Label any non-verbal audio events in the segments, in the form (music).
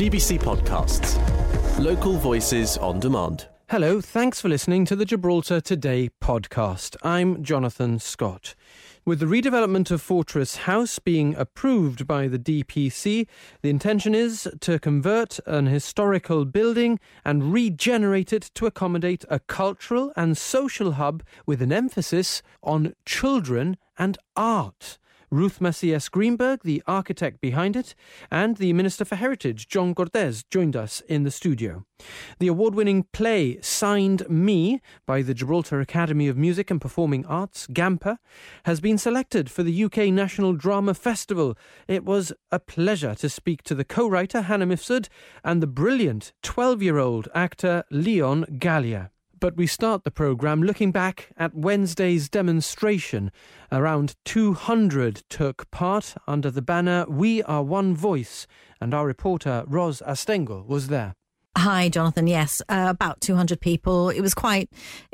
GBC Podcasts. Local voices on demand. Hello, thanks for listening to the Gibraltar Today podcast. I'm Jonathan Scott. With the redevelopment of Fortress House being approved by the DPC, the intention is to convert an historical building and regenerate it to accommodate a cultural and social hub with an emphasis on children and art. Ruth Massias Greenburg, the architect behind it, and the Minister for Heritage, John Cortes, joined us in the studio. The award winning play Signed Me by the Gibraltar Academy of Music and Performing Arts, GAMPA, has been selected for the UK National Drama Festival. It was a pleasure to speak to the co writer, Hannah Mifsud, and the brilliant 12 year old actor, Leon Galia. But we start the programme looking back at Wednesday's demonstration. Around 200 took part under the banner We Are One Voice, and our reporter Ros Astengo was there. Hi, Jonathan. Yes, uh, about 200 people. It was quite,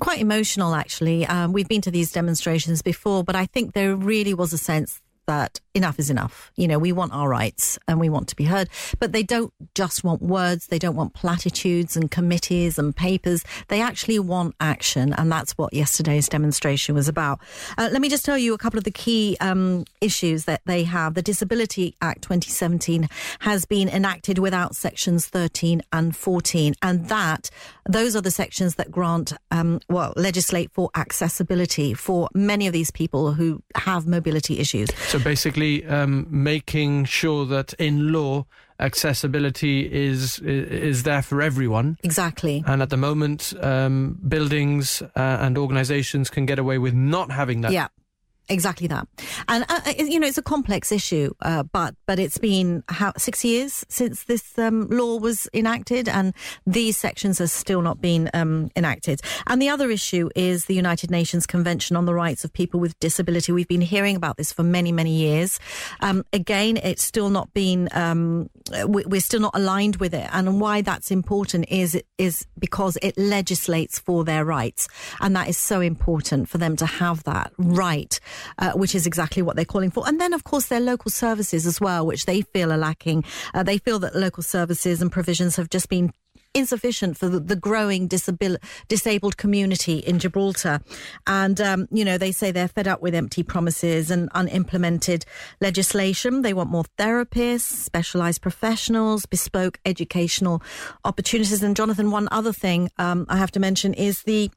quite emotional, actually. Um, we've been to these demonstrations before, but I think there really was a sense that enough is enough. You know, we want our rights and we want to be heard, but they don't just want words. They don't want platitudes and committees and papers. They actually want action. And that's what yesterday's demonstration was about. Uh, let me just tell you a couple of the key um, issues that they have. The Disability Act 2017 has been enacted without sections 13 and 14. And that, those are the sections that grant, um, well, legislate for accessibility for many of these people who have mobility issues. So basically, um, making sure that in law accessibility is is there for everyone. Exactly. And at the moment, um, buildings uh, and organisations can get away with not having that. Yeah. Exactly that, and uh, uh, you know it's a complex issue, uh, but but it's been how six years since this um, law was enacted, and these sections have still not been um, enacted. And the other issue is the United Nations Convention on the Rights of People with Disability. We've been hearing about this for many many years. Um, again, it's still not been um, we're still not aligned with it, and why that's important is is because it legislates for their rights, and that is so important for them to have that right uh, which is exactly what they're calling for. And then, of course, their local services as well, which they feel are lacking. Uh, they feel that local services and provisions have just been insufficient for the, growing disabil- disabled community in Gibraltar. And, um, you know, they say they're fed up with empty promises and unimplemented legislation. They want more therapists, specialized professionals, bespoke educational opportunities. And, Jonathan, one other thing um, I have to mention is the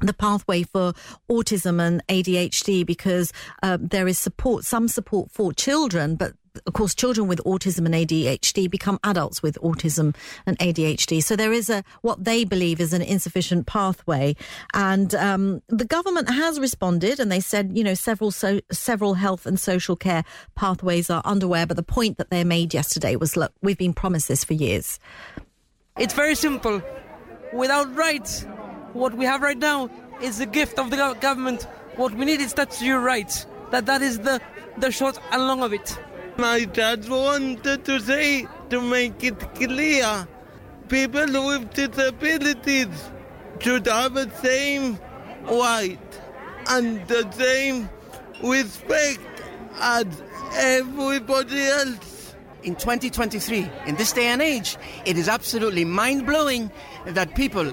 the pathway for autism and ADHD because uh, there is support, some support for children, but of course, children with autism and ADHD become adults with autism and ADHD. So there is a what they believe is an insufficient pathway, and um, the government has responded, and they said, you know, several so, several health and social care pathways are underway. But the point that they made yesterday was, look, we've been promised this for years. It's very simple. Without rights, what we have right now is a gift of the government. What we need is statutory rights. That that is the the short and long of it. My dad wanted to say to make it clear, people with disabilities should have the same right and the same respect as everybody else. In 2023, in this day and age, it is absolutely mind blowing that people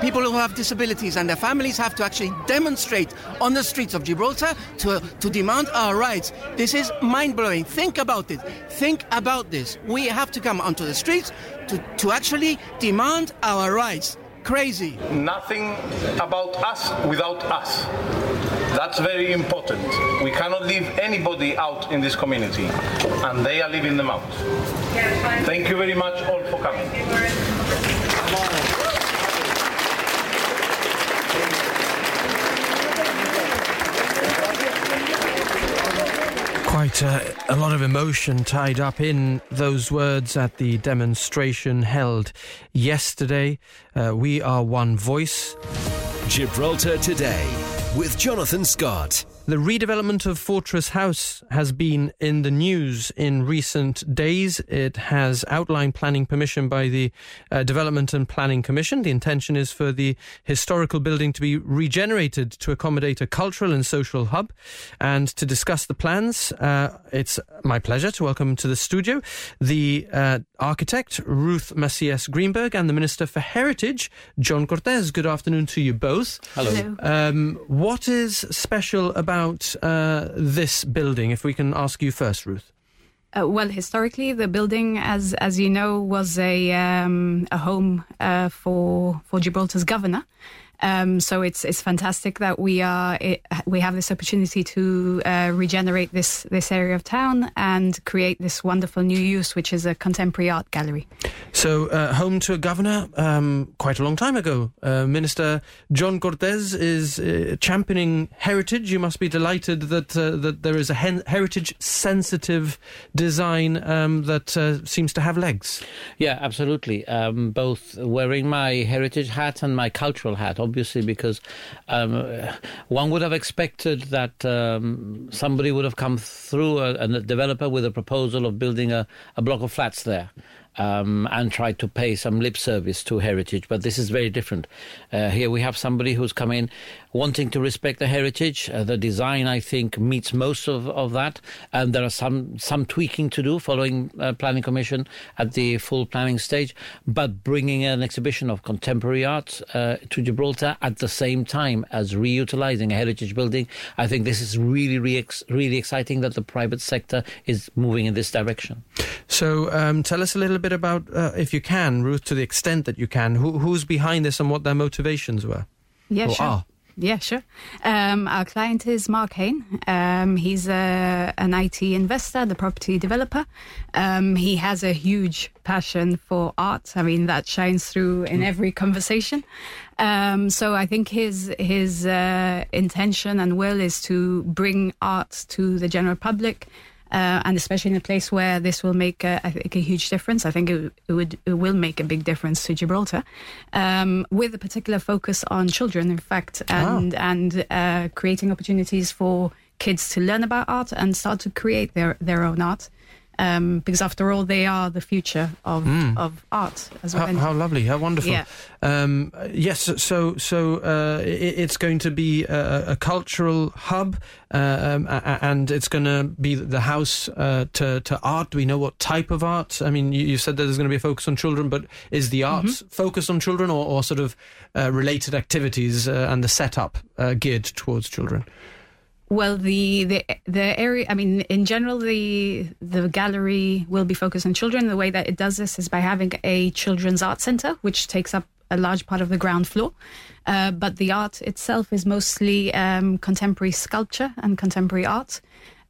people who have disabilities and their families have to actually demonstrate on the streets of Gibraltar to, to demand our rights. This is mind blowing. Think about it. Think about this. We have to come onto the streets to, to actually demand our rights. Crazy. Nothing about us without us. That's very important. We cannot leave anybody out in this community, and they are leaving them out. Thank you very much all for coming. Uh, a lot of emotion tied up in those words at the demonstration held yesterday. Uh, we are one voice. Gibraltar Today with Jonathan Scott. The redevelopment of Fortress House has been in the news in recent days. It has outlined planning permission by the uh, Development and Planning Commission. The intention is for the historical building to be regenerated to accommodate a cultural and social hub. And to discuss the plans, uh, it's my pleasure to welcome to the studio the uh, architect Ruth Massias Greenburg and the Minister for Heritage John Cortes. Good afternoon to you both. Hello. Um, what is special about uh, this building? If we can ask you first, Ruth. Uh, well, historically, the building, as as you know, was a um, a home uh, for for Gibraltar's governor. Um, so it's it's fantastic that we are it, we have this opportunity to uh, regenerate this this area of town and create this wonderful new use, which is a contemporary art gallery. So, uh, home to a governor um, quite a long time ago. Uh, Minister John Cortes is uh, championing heritage. You must be delighted that uh, that there is a hen- heritage sensitive design um, that uh, seems to have legs. Yeah, absolutely. Um, both wearing my heritage hat and my cultural hat, obviously, because um, one would have expected that um, somebody would have come through, a, a developer with a proposal of building a, a block of flats there. Um, and tried to pay some lip service to heritage, but this is very different. Uh, here we have somebody who's come in wanting to respect the heritage. Uh, the design, I think, meets most of, of that, and there are some some tweaking to do following uh, planning commission at the full planning stage. But bringing an exhibition of contemporary art uh, to Gibraltar at the same time as reutilizing a heritage building, I think this is really really, really exciting that the private sector is moving in this direction. So, um, tell us a little bit about, uh, if you can, Ruth, to the extent that you can, who, who's behind this and what their motivations were. Yeah, or sure. are. Yeah, sure. Um, our client is Mark Hain. Um, he's a, an IT investor, the property developer. Um, he has a huge passion for art. I mean, that shines through in every conversation. Um, so I think his his uh, intention and will is to bring art to the general public. Uh, and especially in a place where this will make, a, I think, a huge difference. I think it, it would it will make a big difference to Gibraltar, um, with a particular focus on children, in fact, and and uh, creating opportunities for kids to learn about art and start to create their their own art. Um, because after all, they are the future of of art as well. How, how lovely! How wonderful! Yeah. Um, yes. So, so uh, it, it's going to be a, a cultural hub, uh, um, and it's going to be the house uh, to to art. Do we know what type of art? I mean, you, you said that there's going to be a focus on children, but is the art focused on children, or, or sort of uh, related activities uh, and the setup uh, geared towards children? Well, the, the the area. I mean, in general, the the gallery will be focused on children. The way that it does this is by having a children's art center, which takes up a large part of the ground floor. Uh, but the art itself is mostly um, contemporary sculpture and contemporary art.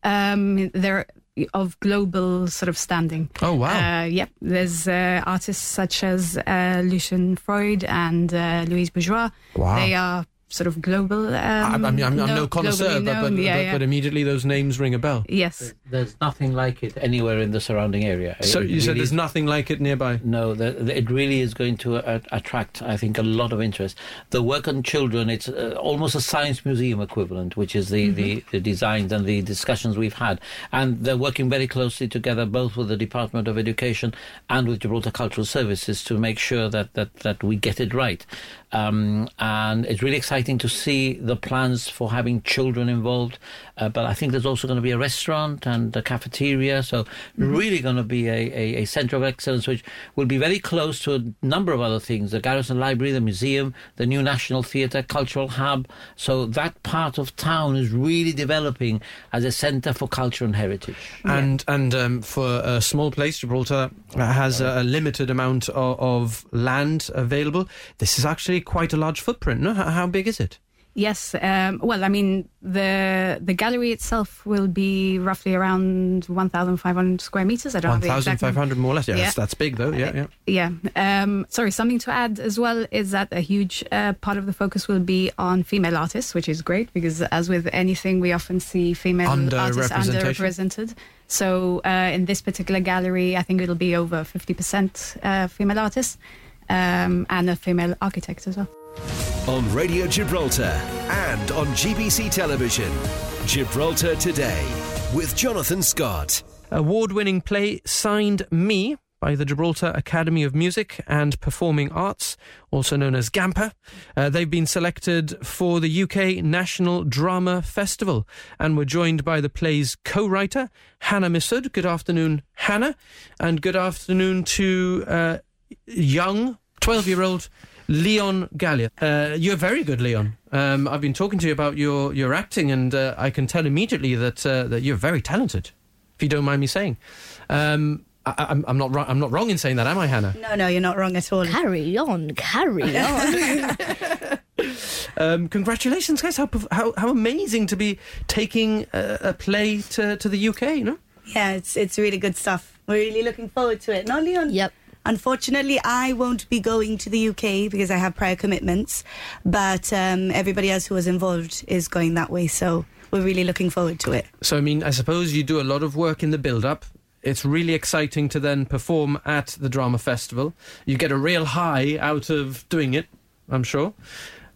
Um, they're of global sort of standing. Oh, wow. Uh, yep, there's uh, artists such as uh, Lucian Freud and uh, Louise Bourgeois. Wow. They are sort of global. Um, I, I mean, I'm, I'm no, no- connoisseur, but but, yeah, but, yeah. but immediately those names ring a bell. Yes. There's nothing like it anywhere in the surrounding area. So It you said really there's nothing like it nearby. No, the, the, it really is going to uh, attract, I think, a lot of interest. The work on children, it's uh, almost a science museum equivalent, which is the, the, the designs and the discussions we've had. And they're working very closely together, both with the Department of Education and with Gibraltar Cultural Services to make sure that, that, that we get it right. Um, and it's really exciting to see the plans for having children involved. Uh, but I think there's also going to be a restaurant and a cafeteria. So really going to be a, a, a centre of excellence, which will be very close to a number of other things: the Garrison Library, the museum, the new National Theatre, cultural hub. So that part of town is really developing as a centre for culture and heritage. And and um, for a small place, Gibraltar has a, a limited amount of, of land available. This is actually quite a large footprint. No, how, how big is it? Yes. Um, well, I mean, the the gallery itself will be roughly around 1,500 square meters. I don't One have the exact thousand five hundred, more or less. Yeah, Yeah. That's, that's big though. Yeah, yeah. Yeah. Um, sorry, something to add as well is that a huge uh, part of the focus will be on female artists, which is great because, as with anything, we often see female artists underrepresented. So, uh, in this particular gallery, I think it'll be over 50% uh, female artists um, and a female architect as well. on Radio Gibraltar and on GBC Television. Gibraltar Today with Jonathan Scott. Award winning play Signed Me by the Gibraltar Academy of Music and Performing Arts, also known as GAMPA. Uh, they've been selected for the UK National Drama Festival and were joined by the play's co writer, Hannah Mifsud. Good afternoon, Hannah. And good afternoon to uh, young 12 year old Leon Galia. Uh, you're very good, Leon. Um, I've been talking to you about your, your acting, and uh, I can tell immediately that uh, that you're very talented. If you don't mind me saying, um, I, I'm, I'm not wrong. I'm not wrong in saying that, am I, Hannah? No, no, you're not wrong at all. Carry on, carry (laughs) on. Um, congratulations, guys! How, how how amazing to be taking a, a play to, to the UK. You know, Yeah, it's it's really good stuff. We're really looking forward to it. No, Leon? Yep. Unfortunately, I won't be going to the UK because I have prior commitments, but um, everybody else who was involved is going that way, so we're really looking forward to it. so I mean, I suppose you do a lot of work in the build-up. It's really exciting to then perform at the drama festival. You get a real high out of doing it, I'm sure.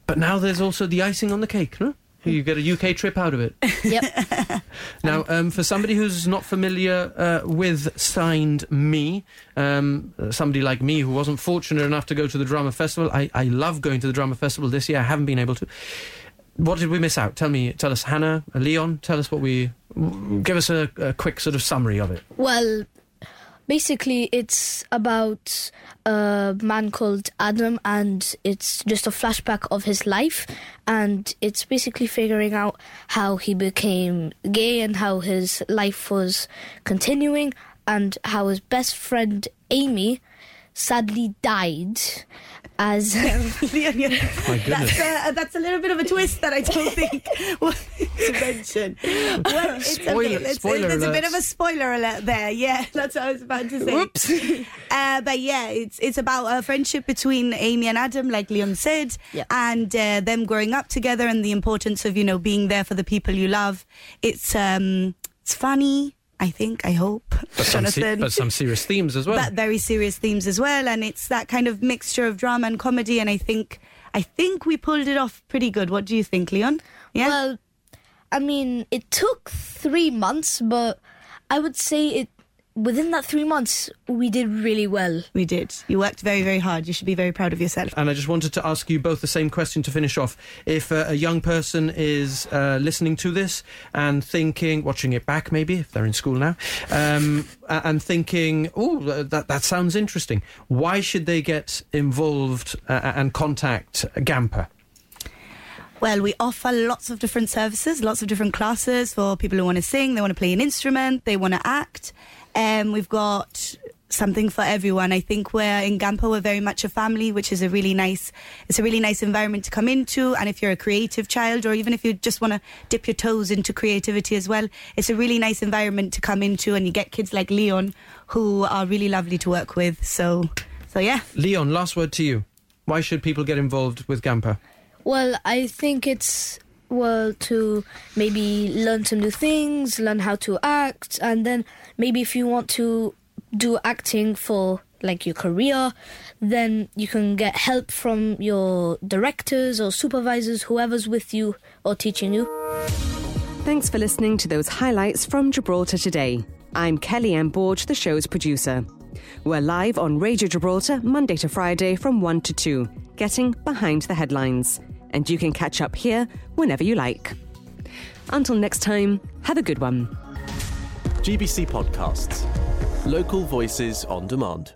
But now there's also the icing on the cake, no? You get a UK trip out of it. (laughs) yep. (laughs) Now, um, for somebody who's not familiar uh, with Signed Me, um, somebody like me who wasn't fortunate enough to go to the drama festival, I, I love going to the drama festival this year. I haven't been able to. What did we miss out? Tell me, tell us, Hannah, Leon, tell us what we. Give us a, a quick sort of summary of it. Well, basically, it's about a man called Adam, and it's just a flashback of his life. And it's basically figuring out how he became gay and how his life was continuing, and how his best friend Amy sadly died as Leon, (laughs) yeah. (laughs) (laughs) My goodness. That's a, that's a little bit of a twist that I don't think was to mention. Well, it's Spoiler- okay. It's, spoiler there's a bit alert. of a spoiler alert there. Yeah, that's what I was about to say. Whoops. Uh, but yeah, it's it's about a friendship between Amy and Adam, like Leon said, Yeah. and uh, them growing up together and the importance of you know being there for the people you love. It's um it's funny. I think. I hope. But some, se- but some serious themes as (laughs) well. but very serious themes as well and it's that kind of mixture of drama and comedy and i think i think we pulled it off pretty good what do you think leon yeah Well, I mean, it took three months, but I would say it within that three months we did really well. we did you worked very very hard you should be very proud of yourself And I just wanted to ask you both the same question to finish off. If uh, a young person is uh, listening to this and thinking, watching it back maybe, if they're in school now, um, and thinking, oh, that, that sounds interesting, why should they get involved uh, and contact GAMPA? well we offer lots of different services lots of different classes for people who want to sing they want to play an instrument they want to act um, we've got something for everyone. I think we're in Gampa, we're very much a family, which is a really nice, it's a really nice environment to come into. And if you're a creative child, or even if you just want to dip your toes into creativity as well, it's a really nice environment to come into. And you get kids like Leon who are really lovely to work with. So, so yeah. Leon, last word to you. Why should people get involved with GAMPA? Well, I think it's well to maybe learn some new things, learn how to act, and then maybe if you want to do acting for like your career, then you can get help from your directors or supervisors, whoever's with you or teaching you. Thanks for listening to those highlights from Gibraltar today. I'm Kelly M. Borge, the show's producer. We're live on Radio Gibraltar Monday to Friday from 1 to 2, getting behind the headlines. And you can catch up here whenever you like. Until next time, have a good one. GBC Podcasts. Local voices on demand.